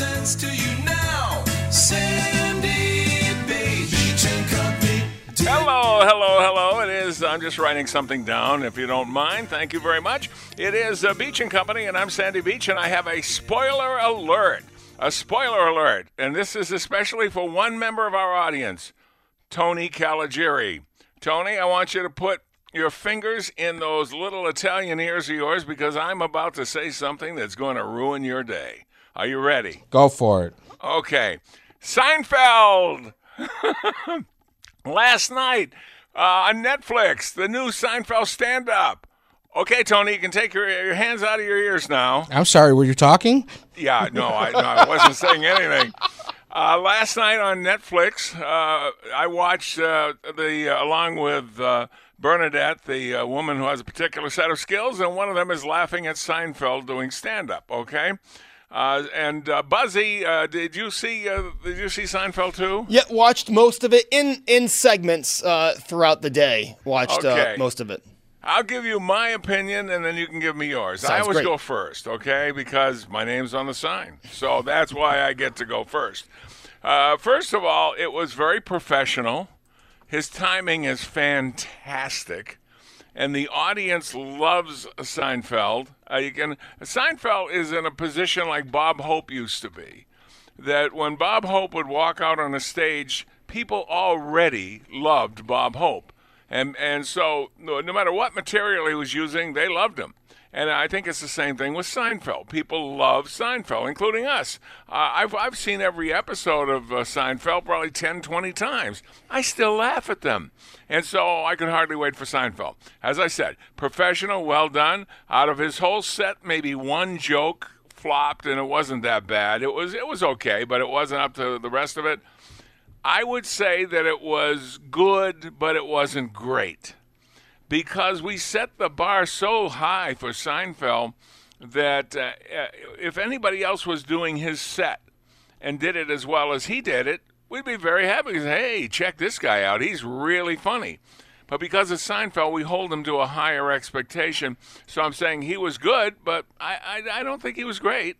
930 presents to you now. Sandy. Hello, hello, hello. It is, I'm just writing something down if you don't mind. Thank you very much. It is uh, Beach and Company, and I'm Sandy Beach, and I have a spoiler alert. A spoiler alert. And this is especially for one member of our audience, Tony Caligiuri. Tony, I want you to put your fingers in those little Italian ears of yours because I'm about to say something that's going to ruin your day. Are you ready? Go for it. Okay. Seinfeld! Last night uh, on Netflix, the new Seinfeld stand up. Okay, Tony, you can take your, your hands out of your ears now. I'm sorry, were you talking? Yeah, no, I, no, I wasn't saying anything. Uh, last night on Netflix, uh, I watched uh, the uh, along with uh, Bernadette, the uh, woman who has a particular set of skills, and one of them is laughing at Seinfeld doing stand up. Okay. Uh, and uh, Buzzy, uh, did you see? Uh, did you see Seinfeld too? Yeah, watched most of it in in segments uh, throughout the day. Watched Okay. uh, most of it. I'll give you my opinion, and then you can give me yours. I always great. go first, okay? Because my name's on the sign, so that's why I get to go first. Uh, first of all, it was very professional. His timing is fantastic, and the audience loves Seinfeld. Uh, you can Seinfeld is in a position like Bob Hope used to be that when Bob Hope would walk out on a stage, people already loved Bob Hope. And and so no, no matter what material he was using, they loved him. And I think it's the same thing with Seinfeld. People love Seinfeld, including us. Uh, I've, I've seen every episode of uh, Seinfeld probably 10, 20 times. I still laugh at them. And so I could hardly wait for Seinfeld. As I said, professional, well done. Out of his whole set, maybe one joke flopped, and it wasn't that bad. It was, it was okay, but it wasn't up to the rest of it. I would say that it was good, but it wasn't great because we set the bar so high for Seinfeld that uh, uh, if anybody else was doing his set and did it as well as he did it, we'd be very happy. Because, hey, check this guy out. He's really funny. But because of Seinfeld, we hold him to a higher expectation. So I'm saying he was good, but I, I, I don't think he was great.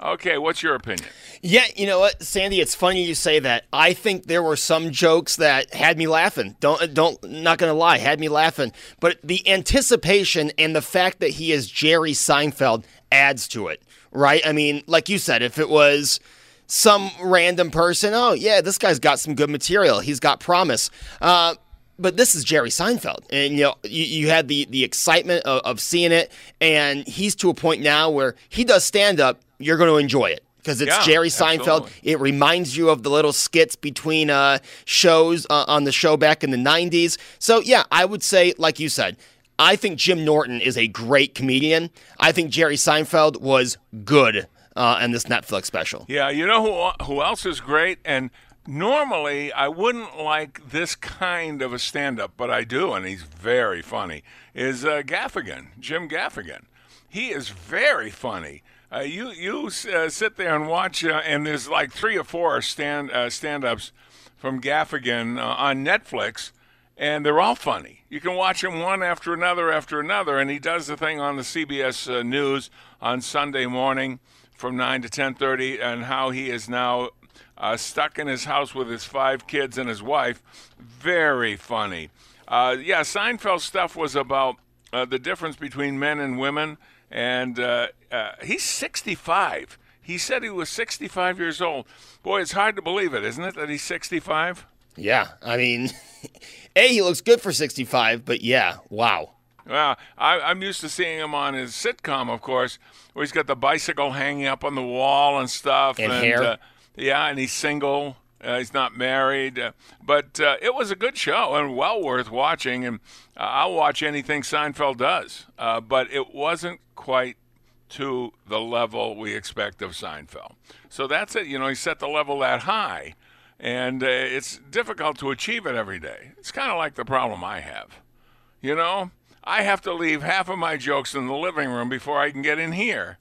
Okay, what's your opinion? Yeah, you know what, Sandy? It's funny you say that. I think there were some jokes that had me laughing. Don't don't not gonna lie, had me laughing. But the anticipation and the fact that he is Jerry Seinfeld adds to it, right? I mean, like you said, if it was some random person, oh yeah, this guy's got some good material. He's got promise. Uh, but this is Jerry Seinfeld, and you know you, you had the the excitement of, of seeing it, and he's to a point now where he does stand up. You're going to enjoy it because it's Yeah, Jerry Seinfeld. absolutely. It reminds you of the little skits between uh, shows uh, on the show back in the '90s. So yeah, I would say, like you said. I think Jim Norton is a great comedian. I think Jerry Seinfeld was good uh, in this Netflix special. Yeah, you know who who else is great and normally I wouldn't like this kind of a stand-up, but I do, and he's very funny. Is uh, Gaffigan, Jim Gaffigan? He is very funny. Uh, you you uh, sit there and watch, uh, and there's like three or four stand uh, stand-ups from Gaffigan uh, on Netflix, and they're all funny. You can watch them one after another after another, and he does the thing on the CBS News on Sunday morning from nine to ten thirty, and how he is now uh, stuck in his house with his five kids and his wife. Very funny. Uh, yeah, Seinfeld stuff was about uh, the difference between men and women, and uh, uh, he's 65. He said he was 65 years old. Boy, it's hard to believe it, isn't it, that he's 65? Yeah, I mean, A, he looks good for 65, but yeah, wow. Well, I, I'm used to seeing him on his sitcom, of course, where he's got the bicycle hanging up on the wall and stuff. And hair. Uh, yeah, and he's single. Uh, he's not married. Uh, but uh, it was a good show and well worth watching. And uh, I'll watch anything Seinfeld does. Uh, but it wasn't quite to the level we expect of Seinfeld. So that's it. You know, he set the level that high. And uh, it's difficult to achieve it every day. It's kind of like the problem I have. You know, I have to leave half of my jokes in the living room before I can get in here.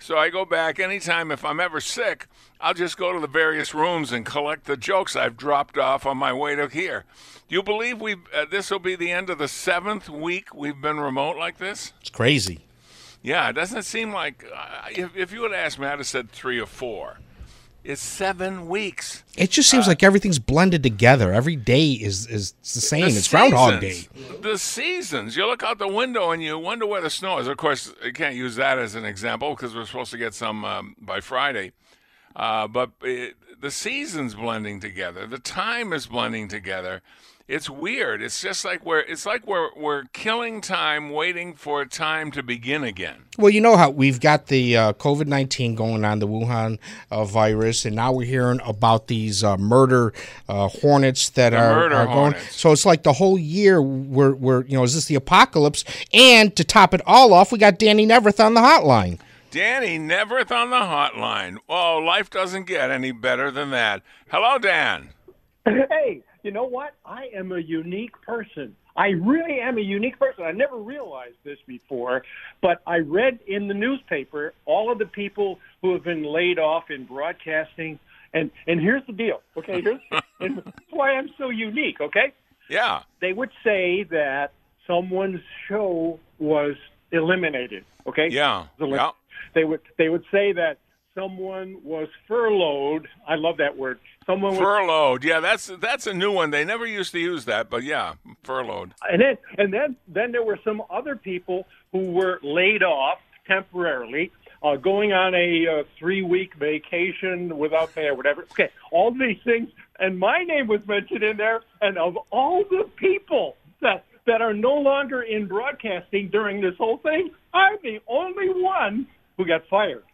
So I go back anytime if I'm ever sick, I'll just go to the various rooms and collect the jokes I've dropped off on my way to here. Do you believe we uh, this will be the end of the seventh week we've been remote like this? It's crazy. Yeah, it doesn't it seem like uh, if, if you would ask me, I'd have said three or four. It's seven weeks. It just seems like everything's blended together. Every day is is the same. The it's Groundhog Day. The seasons. You look out the window and you wonder where the snow is. Of course, you can't use that as an example because we're supposed to get some um, by Friday. Uh, but it, the seasons blending together. The time is blending together. It's weird. It's just like we're it's like we're we're killing time, waiting for time to begin again. Well, you know how we've got the uh, COVID nineteen going on, the Wuhan uh, virus, and now we're hearing about these uh, murder uh, hornets that The are, murder are going. hornets. So it's like the whole year we're we're you know is this the apocalypse? And to top it all off, we got Danny Neaverth on the hotline. Danny Neaverth on the hotline. Oh, life doesn't get any better than that. Hello, Dan. Hey, you know what? I am a unique person. I really am a unique person. I never realized this before, but I read in the newspaper all of the people who have been laid off in broadcasting. And and here's the deal. Okay, here's and why I'm so unique. Okay, Yeah. they would say that someone's show was eliminated. Okay, Yeah. Yeah. They would they would say that someone was furloughed. I love that word. Someone was Furloughed. Yeah, that's that's a new one. They never used to use that, but yeah, furloughed. and then and then then there were some other people who were laid off temporarily, uh, going on a uh, three week vacation without pay or whatever. Okay, all these things, and my name was mentioned in there. And of all the people that that are no longer in broadcasting during this whole thing, I'm the only one who got fired.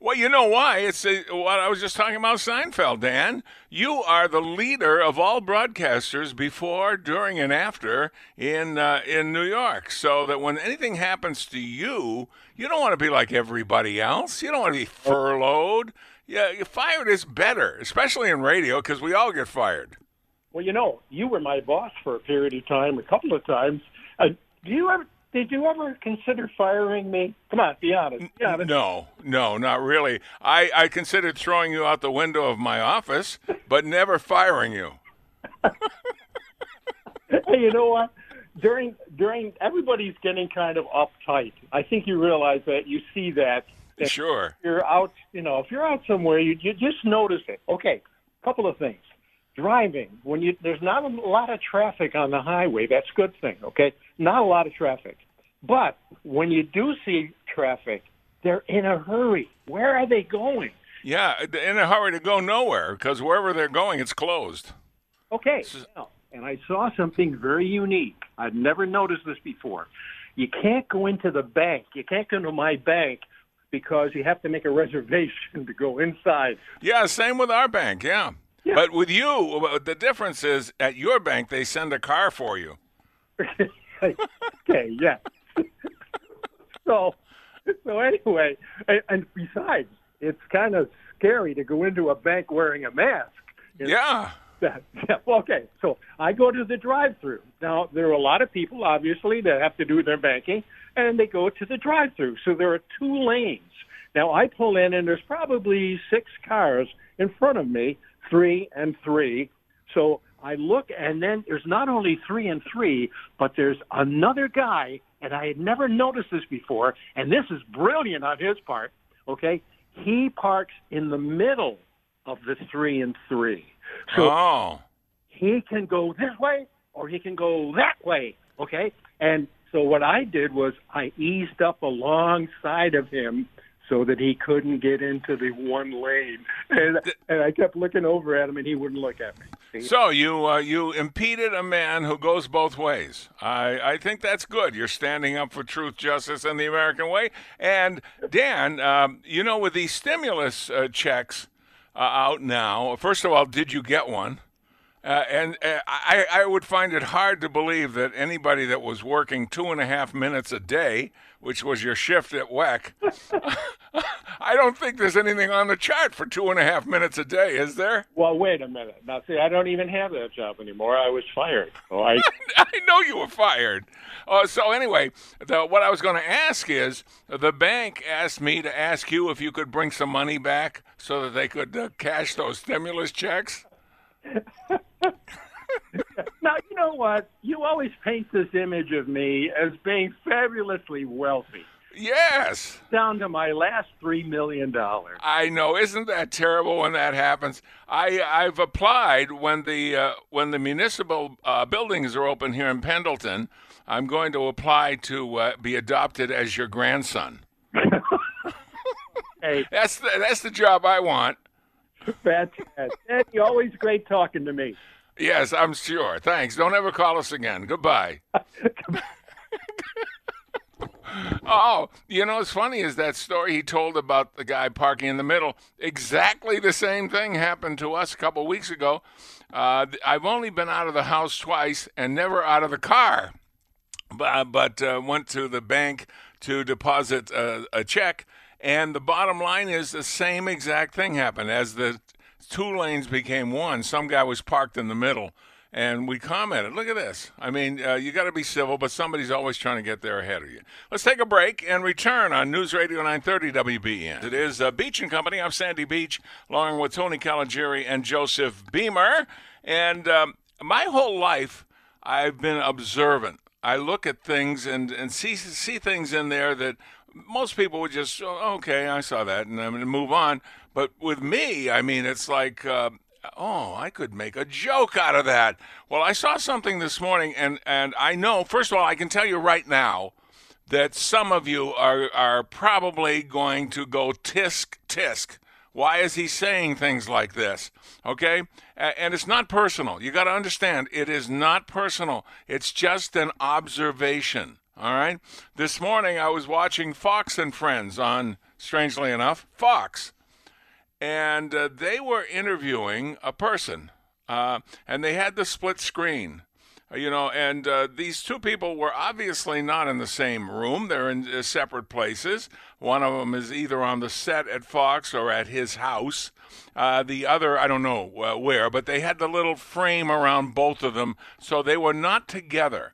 Well, you know why? It's uh, what I was just talking about Seinfeld, Dan. You are the leader of all broadcasters before, during, and after in uh, in New York. So that when anything happens to you, you don't want to be like everybody else. You don't want to be furloughed. Yeah, fired is better, especially in radio, because we all get fired. Well, you know, you were my boss for a period of time, a couple of times. Uh, do you ever? Did you ever consider firing me? Come on, be honest. Be honest. No, no, not really. I, I considered throwing you out the window of my office, but never firing you. hey, you know what? During during everybody's getting kind of uptight. I think you realize that. You see that. that Sure. You're out. You know, if you're out somewhere, you, you just notice it. Okay, couple of things. Driving when you there's not a lot of traffic on the highway. That's a good thing. Okay, not a lot of traffic. But when you do see traffic, they're in a hurry. Where are they going? Yeah, in a hurry to go nowhere because wherever they're going, it's closed. Okay. Now, and I saw something very unique. I've never noticed this before. You can't go into the bank. You can't go to my bank because you have to make a reservation to go inside. Yeah, same with our bank. Yeah. Yeah. But with you, the difference is at your bank, they send a car for you. okay, yeah. so, so anyway, and, and besides, it's kind of scary to go into a bank wearing a mask. Yeah. That, yeah, well, okay, so I go to the drive-through. Now there are a lot of people, obviously, that have to do their banking, and they go to the drive-through. So there are two lanes. Now I pull in, and there's probably six cars in front of me, three and three. So I look, and then there's not only three and three, but there's another guy, and I had never noticed this before, and this is brilliant on his part. Okay, he parks in the middle of the three and three, so oh, he can go this way or he can go that way. Okay, and so what I did was I eased up alongside of him so that he couldn't get into the one lane, and, and I kept looking over at him, and he wouldn't look at me. So you uh, you impeded a man who goes both ways. I I think that's good. You're standing up for truth, justice, and the American way. And Dan, um, you know, with these stimulus uh, checks uh, out now, first of all, did you get one? Uh, and uh, I, I would find it hard to believe that anybody that was working two and a half minutes a day, which was your shift at WECK, I don't think there's anything on the chart for two and a half minutes a day, is there? Well, wait a minute. Now, see, I don't even have that job anymore. I was fired. So I, I know you were fired. Uh, so anyway, the, what I was going to ask is, the bank asked me to ask you if you could bring some money back so that they could uh, cash those stimulus checks. now, you know what? You always paint this image of me as being fabulously wealthy, Yes. down to my last three million dollars. I know, isn't that terrible when that happens? I I've applied when the uh, when the municipal uh, buildings are open here in Pendleton. I'm going to apply to uh, be adopted as your grandson. Hey, That's the, that's the job I want. Fantastic. Ed, you're always great talking to me. Yes, I'm sure. Thanks. Don't ever call us again. Goodbye. oh, you know what's funny is that story he told about the guy parking in the middle. Exactly the same thing happened to us a couple weeks ago. Uh, I've only been out of the house twice and never out of the car, but, but uh, went to the bank to deposit a, a check. And the bottom line is the same exact thing happened as the two lanes became one. Some guy was parked in the middle, and we commented, "Look at this! I mean, uh, you got to be civil, but somebody's always trying to get there ahead of you." Let's take a break and return on News Radio 930 WBEN. It is uh, Beach and Company. I'm Sandy Beach, along with Tony Caligiuri and Joseph Beamer. And um, my whole life, I've been observant. I look at things and, and see see things in there that most people would just oh, okay, I saw that, and I'm to move on. But with me, I mean, it's like. Uh, Oh, I could make a joke out of that. Well, I saw something this morning, and, and I know, first of all, I can tell you right now that some of you are, are probably going to go tisk tisk. Why is he saying things like this? Okay? And it's not personal. You got to understand, it is not personal. It's just an observation. All right? This morning I was watching Fox and Friends on, strangely enough, Fox. And uh, they were interviewing a person. Uh, and they had the split screen. Uh, You know, and uh, these two people were obviously not in the same room. They're in uh, separate places. One of them is either on the set at Fox or at his house. Uh, the other, I don't know uh, where, but they had the little frame around both of them, so they were not together.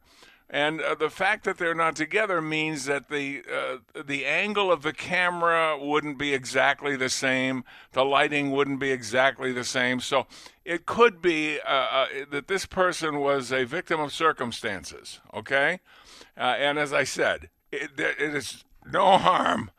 And uh, the fact that they're not together means that the uh, the angle of the camera wouldn't be exactly the same. The lighting wouldn't be exactly the same. So it could be uh, uh, that this person was a victim of circumstances. Okay, uh, and as I said, it, it is no harm.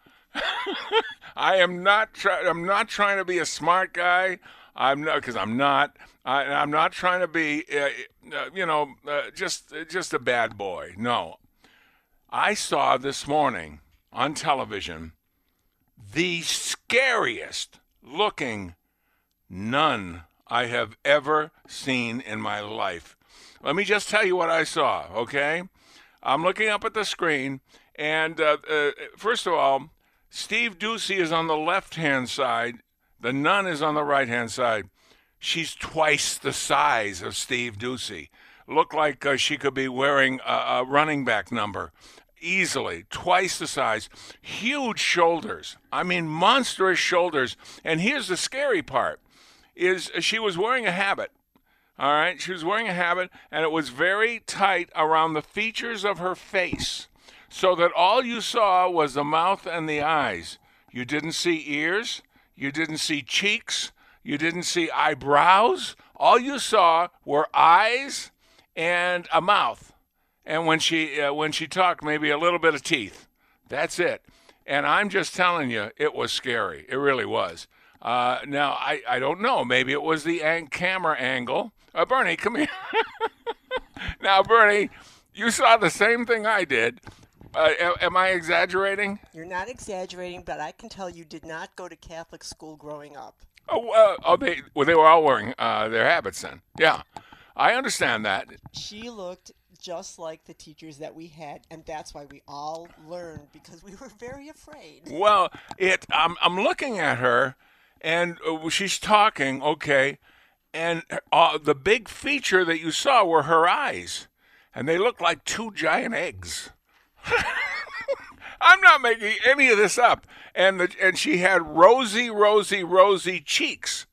I am not. Try- I'm not trying to be a smart guy. I'm not because I'm not. I, I'm not trying to be, uh, uh, you know, uh, just just a bad boy. No, I saw this morning on television the scariest looking nun I have ever seen in my life. Let me just tell you what I saw. Okay, I'm looking up at the screen, and uh, uh, first of all, Steve Doocy is on the left hand side. The nun is on the right hand side. She's twice the size of Steve Doocy. Looked like uh, she could be wearing a, a running back number easily, twice the size. Huge shoulders. I mean, monstrous shoulders. And here's the scary part: is she was wearing a habit. All right, she was wearing a habit, and it was very tight around the features of her face, so that all you saw was the mouth and the eyes. You didn't see ears. You didn't see cheeks. You didn't see eyebrows. All you saw were eyes and a mouth. And when she uh, when she talked, maybe a little bit of teeth. That's it. And I'm just telling you, it was scary. It really was. Uh, now I, I don't know. Maybe it was the camera angle. Uh, Bernie, come here. now, Bernie, you saw the same thing I did. Uh, am I exaggerating? You're not exaggerating, but I can tell you did not go to Catholic school growing up. Oh, uh, oh, they well, they were all wearing uh, their habits then. Yeah, I understand that. She looked just like the teachers that we had, and that's why we all learned because we were very afraid. Well, it. I'm I'm looking at her, and uh, she's talking. Okay, and uh, the big feature that you saw were her eyes, and they looked like two giant eggs. I'm not making any of this up. And the, and she had rosy, rosy, rosy cheeks.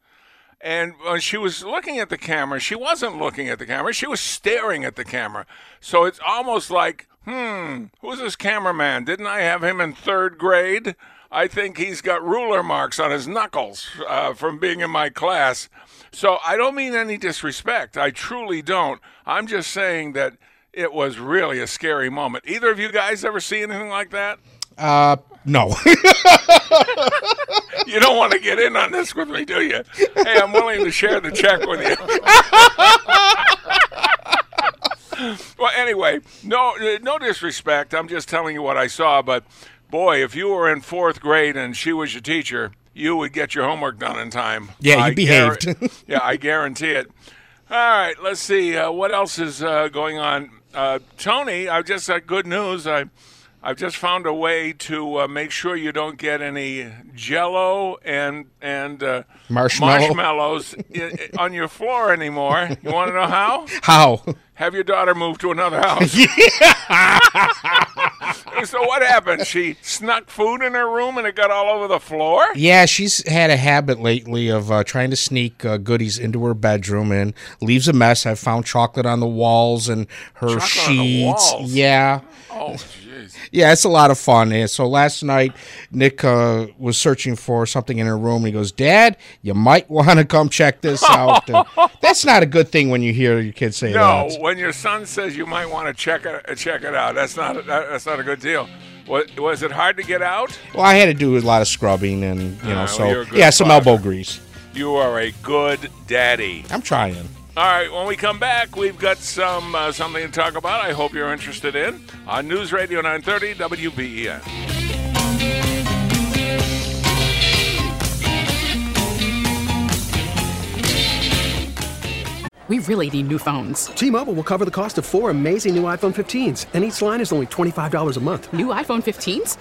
And when she was looking at the camera, she wasn't looking at the camera. She was staring at the camera. So it's almost like, hmm, who's this cameraman? Didn't I have him in third grade? I think he's got ruler marks on his knuckles uh, from being in my class. So I don't mean any disrespect. I truly don't. I'm just saying that it was really a scary moment. Either of you guys ever see anything like that? Uh, no. You don't want to get in on this with me, do you? Hey, I'm willing to share the check with you. well, anyway, no, no disrespect. I'm just telling you what I saw. But boy, if you were in fourth grade and she was your teacher, you would get your homework done in time. Yeah, you I behaved. guar- yeah, I guarantee it. All right, let's see uh, what else is uh, going on. Uh, Tony, I just got good news. I I've just found a way to uh, make sure you don't get any Jello and and uh, Marshmallow. marshmallows i- i- on your floor anymore. You want to know how? How? Have your daughter move to another house. so what happened? She snuck food in her room and it got all over the floor. Yeah, she's had a habit lately of uh, trying to sneak uh, goodies into her bedroom and leaves a mess. I've found chocolate on the walls and her Chocolate on the sheets. walls? Yeah. Oh. Yeah, it's a lot of fun. And so last night, Nick uh, was searching for something in her room, and he goes, "Dad, you might want to come check this out." And that's not a good thing when you hear your kids say No, that. No, when your son says you might want to check it, uh, check it out, that's not that, that's not a good deal. Was, was it hard to get out? Well, I had to do a lot of scrubbing, and you know, so a yeah, some father. elbow grease. You are a good daddy. I'm trying. All right, when we come back, we've got some uh, something to talk about. I hope you're interested in on News Radio 930 WBEN. We really need new phones. T-Mobile will cover the cost of four amazing new iPhone 15s, and each line is only $25 a month. New iPhone 15s?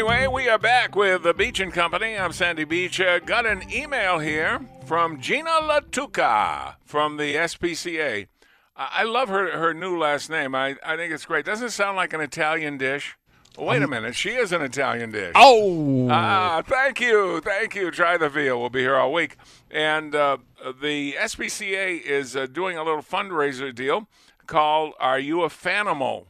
Anyway, we are back with the Beach and Company. I'm Sandy Beach. Uh, got an email here from Gina Lattuca from the SPCA. I, I love her her new last name. I, I think it's great. Doesn't it sound like an Italian dish? Wait a minute. She is an Italian dish. Oh, Ah, thank you, thank you. Try the veal. We'll be here all week. And uh, the SPCA is uh, doing a little fundraiser deal called "Are You a Fanimal?"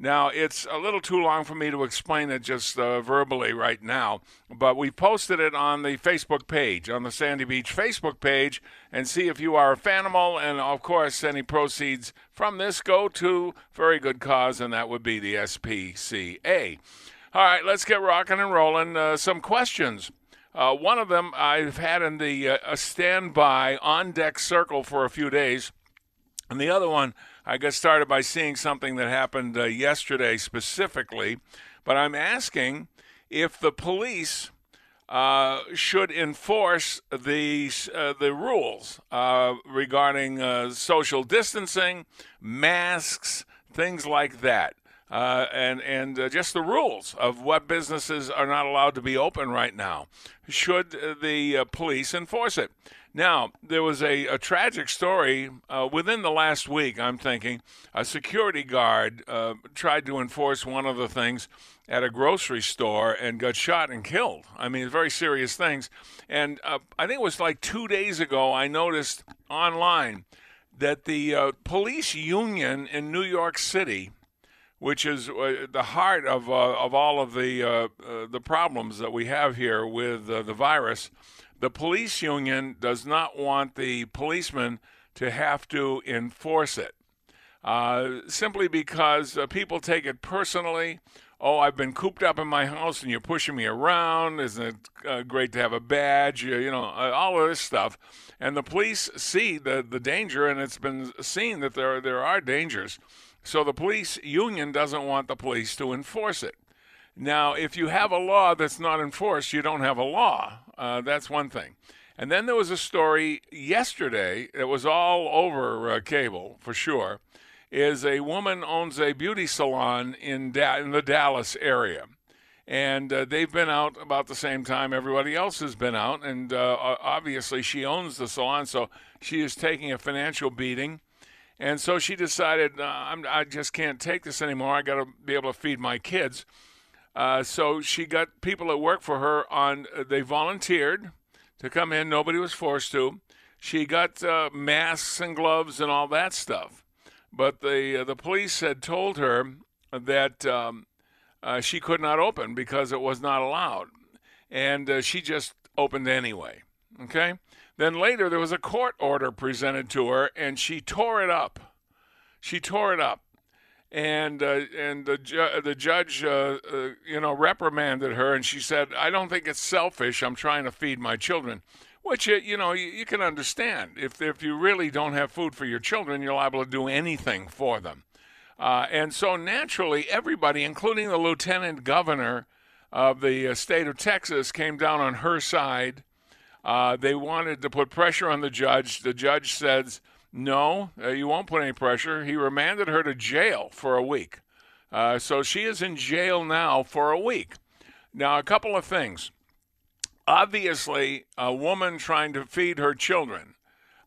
Now it's a little too long for me to explain it just uh, verbally right now, but we posted it on the Facebook page, on the Sandy Beach Facebook page, and see if you are a fanimal. And of course, any proceeds from this go to very good cause, and that would be the SPCA. All right, let's get rocking and rolling. Uh, some questions. Uh, one of them I've had in the uh, standby on deck circle for a few days, and the other one I got started by seeing something that happened uh, yesterday specifically. But I'm asking if the police uh, should enforce the uh, the rules uh, regarding uh, social distancing, masks, things like that, uh, and and uh, just the rules of what businesses are not allowed to be open right now. Should uh, the uh, police enforce it? Now, there was a, a tragic story uh, within the last week. I'm thinking a security guard uh, tried to enforce one of the things at a grocery store and got shot and killed. I mean, very serious things. And uh, I think it was like two days ago, I noticed online that the uh, police union in New York City, which is uh, the heart of, uh, of all of the, uh, uh, the problems that we have here with the virus, the police union does not want the policemen to have to enforce it. Uh, simply because uh, people take it personally. Oh, I've been cooped up in my house and you're pushing me around. Isn't it uh, great to have a badge? You, you know, uh, all of this stuff. And the police see the, the danger, and it's been seen that there, there are dangers. So the police union doesn't want the police to enforce it. Now, if you have a law that's not enforced, you don't have a law. Uh, that's one thing. And then there was a story yesterday that was all over uh, cable for sure. Is a woman owns a beauty salon in da- in the Dallas area, and uh, they've been out about the same time everybody else has been out, and uh, obviously she owns the salon, so she is taking a financial beating. And so she decided, I just can't take this anymore. I got to be able to feed my kids. Uh, so she got people that work for her on. Uh, they volunteered to come in. Nobody was forced to. She got uh, masks and gloves and all that stuff. But the uh, the police had told her that um, uh, she could not open because it was not allowed, and she just opened anyway. Okay. Then later there was a court order presented to her, and she tore it up. She tore it up and uh, and the ju- the judge uh, uh, you know reprimanded her, and she said, "I don't think it's selfish. I'm trying to feed my children." Which you, you know you, you can understand. If if you really don't have food for your children, you're liable to do anything for them. Uh, and so naturally, everybody, including the lieutenant governor of the uh, state of Texas, came down on her side. Uh, they wanted to put pressure on the judge. The judge says, no, uh, you won't put any pressure. He remanded her to jail for a week. Uh, so she is in jail now for a week. Now, a couple of things. Obviously, a woman trying to feed her children.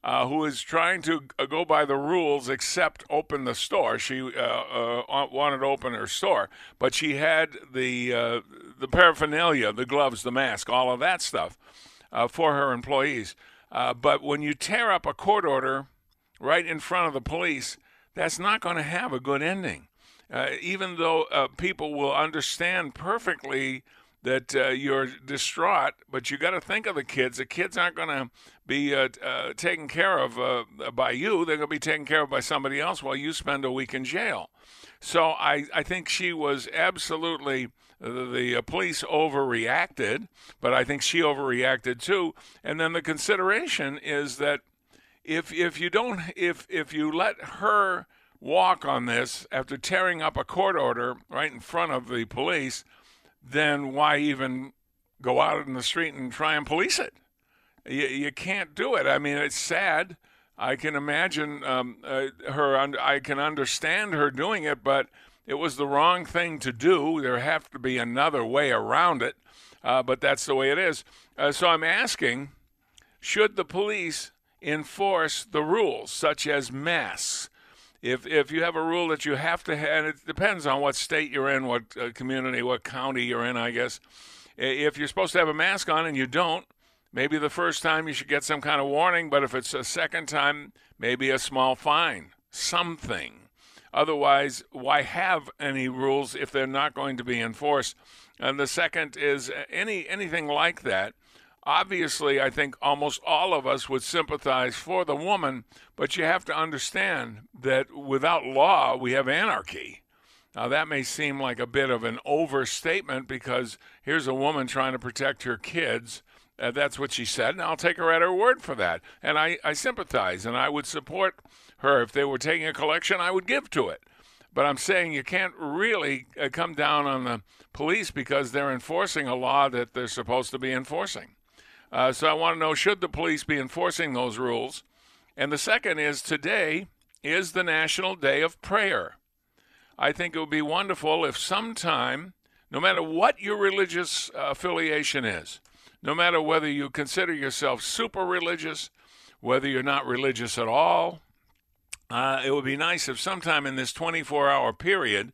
Uh, who is trying to uh, go by the rules except open the store. She uh, uh, wanted to open her store, but she had the the paraphernalia, the gloves, the mask, all of that stuff for her employees. But when you tear up a court order right in front of the police, that's not going to have a good ending. Uh, even though uh, people will understand perfectly that uh, you're distraught, but you got to think of the kids. The kids aren't going to be uh, uh, taken care of uh, by you. They're going to be taken care of by somebody else while you spend a week in jail. So I, I think she was absolutely the, police overreacted, but I think she overreacted too. And then the consideration is that if if you don't if if you let her walk on this after tearing up a court order right in front of the police, then why even go out in the street and try and police it? You, you can't do it. I mean, it's sad. I can imagine um, uh, her. un- I can understand her doing it, but it was the wrong thing to do. There have to be another way around it, uh, but that's the way it is. Uh, so I'm asking: Should the police enforce the rules, such as masks? If if you have a rule that you have to and it depends on what state you're in, what uh, community, what county you're in, I guess. If you're supposed to have a mask on and you don't, maybe the first time you should get some kind of warning. But if it's a second time, maybe a small fine, something. Otherwise, why have any rules if they're not going to be enforced? And the second is uh, any anything like that. Obviously, I think almost all of us would sympathize for the woman, but you have to understand that without law, we have anarchy. Now, that may seem like a bit of an overstatement because here's a woman trying to protect her kids Uh, that's what she said, and I'll take her at her word for that. And I, I sympathize, and I would support her if they were taking a collection. I would give to it. But I'm saying you can't really uh, come down on the police because they're enforcing a law that they're supposed to be enforcing. Uh, so I want to know should the police be enforcing those rules? And the second is today is the National Day of Prayer. I think it would be wonderful if sometime, no matter what your religious affiliation is, no matter whether you consider yourself super religious, whether you're not religious at all, uh, it would be nice if sometime in this 24 hour period,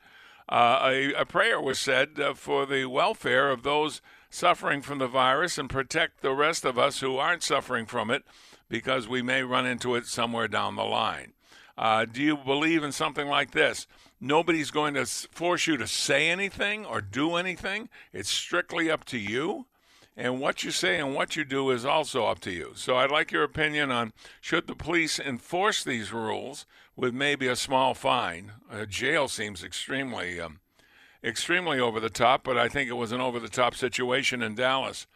uh, a, a, prayer was said uh, for the welfare of those suffering from the virus and protect the rest of us who aren't suffering from it because we may run into it somewhere down the line. Uh, do you believe in something like this? Nobody's going to force you to say anything or do anything. It's strictly up to you. And what you say and what you do is also up to you. So I'd like your opinion on should the police enforce these rules with maybe a small fine? Uh, jail seems extremely, um, extremely over the top, but I think it was an over the top situation in Dallas.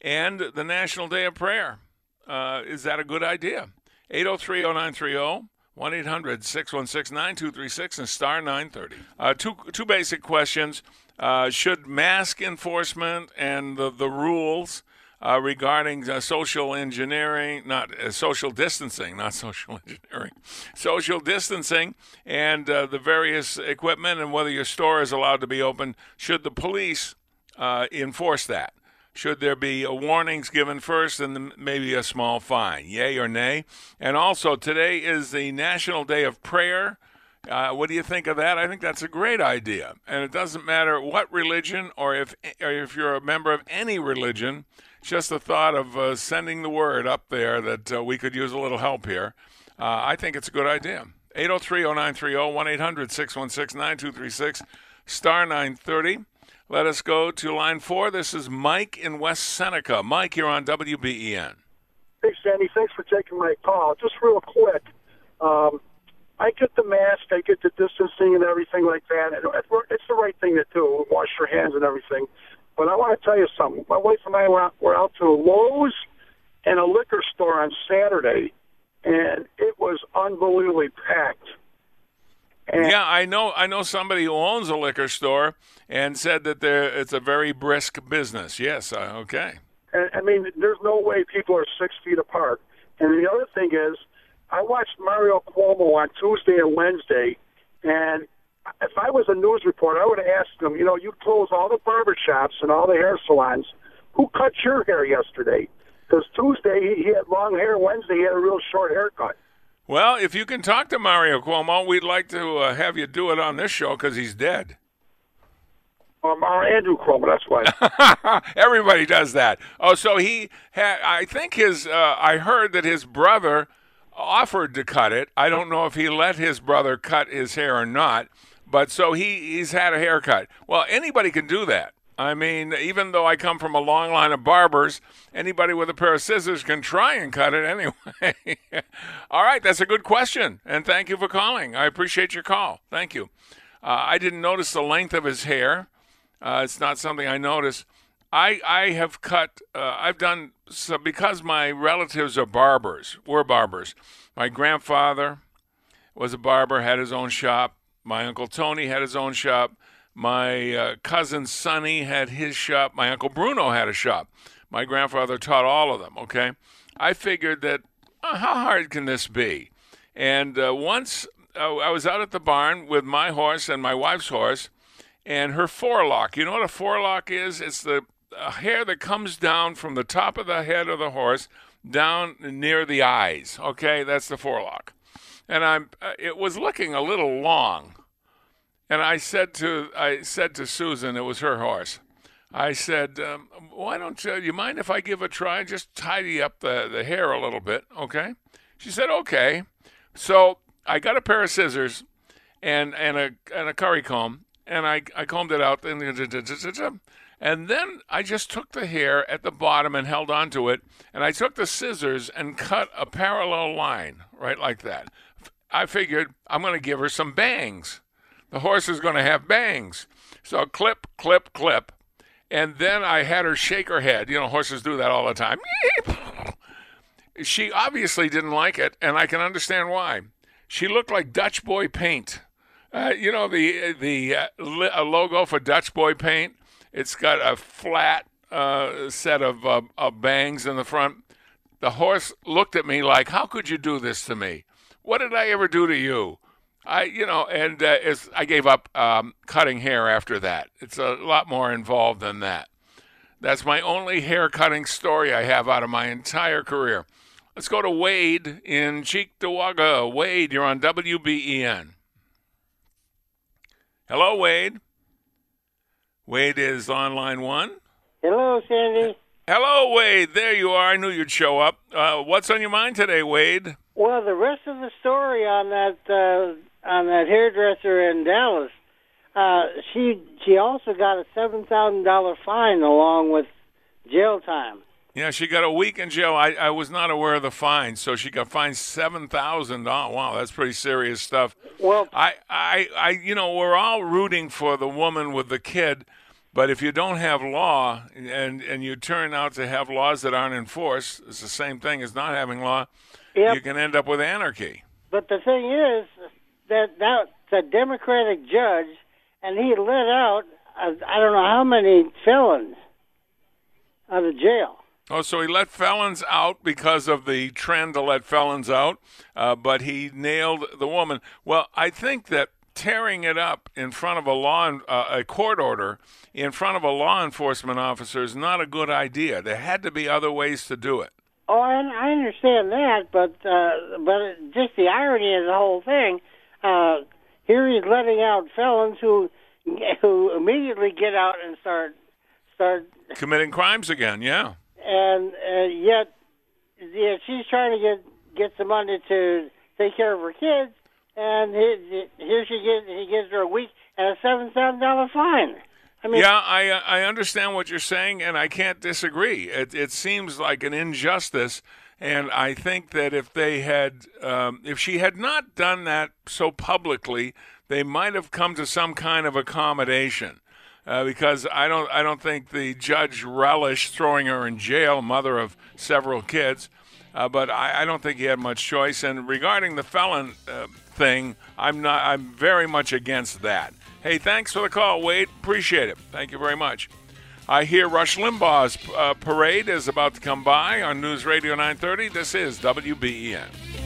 And the National Day of Prayer. Uh, is that a good idea? 803 0930. 1 800 616 9236 and star 930. Uh, two, two basic questions. Uh, should mask enforcement and the, the rules uh, regarding uh, social engineering, not uh, social distancing, not social engineering, social distancing, and uh, the various equipment and whether your store is allowed to be open, should the police uh, enforce that? Should there be warnings given first and maybe a small fine? Yay or nay? And also, today is the National Day of Prayer. Uh, what do you think of that? I think that's a great idea. And it doesn't matter what religion or if, or if you're a member of any religion, just the thought of uh, sending the word up there that uh, we could use a little help here. Uh, I think it's a good idea. 803 0930 1 800 616 9236 star 930. Let us go to line four. This is Mike in West Seneca. Mike, you're on WBEN. Hey, Sandy. Thanks for taking my call. Just real quick. Um, I get the mask, I get the distancing and everything like that. It's the right thing to do. Wash your hands and everything. But I want to tell you something. My wife and I were out, were out to Lowe's and a liquor store on Saturday, and it was unbelievably packed. And yeah, I know. I know somebody who owns a liquor store and said that there it's a very brisk business. Yes, uh, okay. And, I mean, there's no way people are six feet apart. And the other thing is, I watched Mario Cuomo on Tuesday and Wednesday, and if I was a news reporter, I would have asked him, you know, you close all the barber shops and all the hair salons. Who cut your hair yesterday? Because Tuesday he had long hair, Wednesday he had a real short haircut. Well, if you can talk to Mario Cuomo, we'd like to uh, have you do it on this show because he's dead. Um, or Andrew Cuomo, that's why. Everybody does that. Oh, so he had, I think his, uh, I heard that his brother offered to cut it. I don't know if he let his brother cut his hair or not, but so he, he's had a haircut. Well, anybody can do that. I mean, even though I come from a long line of barbers, anybody with a pair of scissors can try and cut it anyway. All right, that's a good question, and thank you for calling. I appreciate your call. Thank you. Uh, I didn't notice the length of his hair. Uh, it's not something I notice. I I have cut. Uh, I've done so because my relatives are barbers. Were barbers. My grandfather was a barber, had his own shop. My uncle Tony had his own shop. My uh, cousin Sonny had his shop. My uncle Bruno had a shop. My grandfather taught all of them, okay? I figured that, uh, how hard can this be? And uh, once uh, I was out at the barn with my horse and my wife's horse and her forelock. You know what a forelock is? It's the hair that comes down from the top of the head of the horse down near the eyes, okay? That's the forelock. And I'm, uh, it was looking a little long. And I said to I said to Susan, it was her horse. I said, um, "Why don't you? You mind if I give a try? Just tidy up the the hair a little bit, okay?" She said, "Okay." So I got a pair of scissors and and a and a curry comb, and I I combed it out, and and then I just took the hair at the bottom and held onto it, and I took the scissors and cut a parallel line right like that. I figured I'm going to give her some bangs the horse is going to have bangs. So clip, clip, clip. And then I had her shake her head. You know, horses do that all the time. She obviously didn't like it, and I can understand why. She looked like Dutch Boy paint. Uh, you know the the uh, li- logo for Dutch Boy paint. It's got a flat uh, set of, uh, of bangs in the front. The horse looked at me like, "How could you do this to me? What did I ever do to you?" I, you know, and uh, it's, I gave up um, cutting hair after that. It's a lot more involved than that. That's my only hair cutting story I have out of my entire career. Let's go to Wade in Cheektowaga. Wade, you're on WBEN. Hello, Wade. Wade is on line one. Hello, Sandy. Hello, Wade. There you are. I knew you'd show up. Uh, what's on your mind today, Wade? Well, the rest of the story on that uh, on that hairdresser in Dallas, uh, she she also got a seven thousand dollar fine along with jail time. Yeah, she got a week in jail. I, I was not aware of the fine, so she got fined seven thousand dollars. Wow, that's pretty serious stuff. Well, I, I, I, you know, we're all rooting for the woman with the kid, but if you don't have law and and you turn out to have laws that aren't enforced, it's the same thing as not having law. Yep. You can end up with anarchy. But the thing is that that's a Democratic judge, and he let out uh, I don't know how many felons out of jail. Oh, so he let felons out because of the trend to let felons out, uh, but he nailed the woman. Well, I think that tearing it up in front of a law, uh, a court order, in front of a law enforcement officer is not a good idea. There had to be other ways to do it. Oh, and I understand that, but uh, but just the irony of the whole thing. Uh, here he's letting out felons who who immediately get out and start start Committing crimes again, yeah. and uh, yet yeah, she's trying to get get some money to take care of her kids, and he, here she gets he gives her a week and a seven thousand dollar fine. I mean, yeah, I uh, I understand what you're saying, and I can't disagree. It it seems like an injustice, and I think that if they had, um, if she had not done that so publicly, they might have come to some kind of accommodation. Uh, because I don't, I don't think the judge relished throwing her in jail, mother of several kids. Uh, but I, I don't think he had much choice. And regarding the felon uh, thing, I'm not, I'm very much against that. Hey, thanks for the call, Wade. Appreciate it. Thank you very much. I hear Rush Limbaugh's uh, parade is about to come by on News Radio 930. This is WBEN.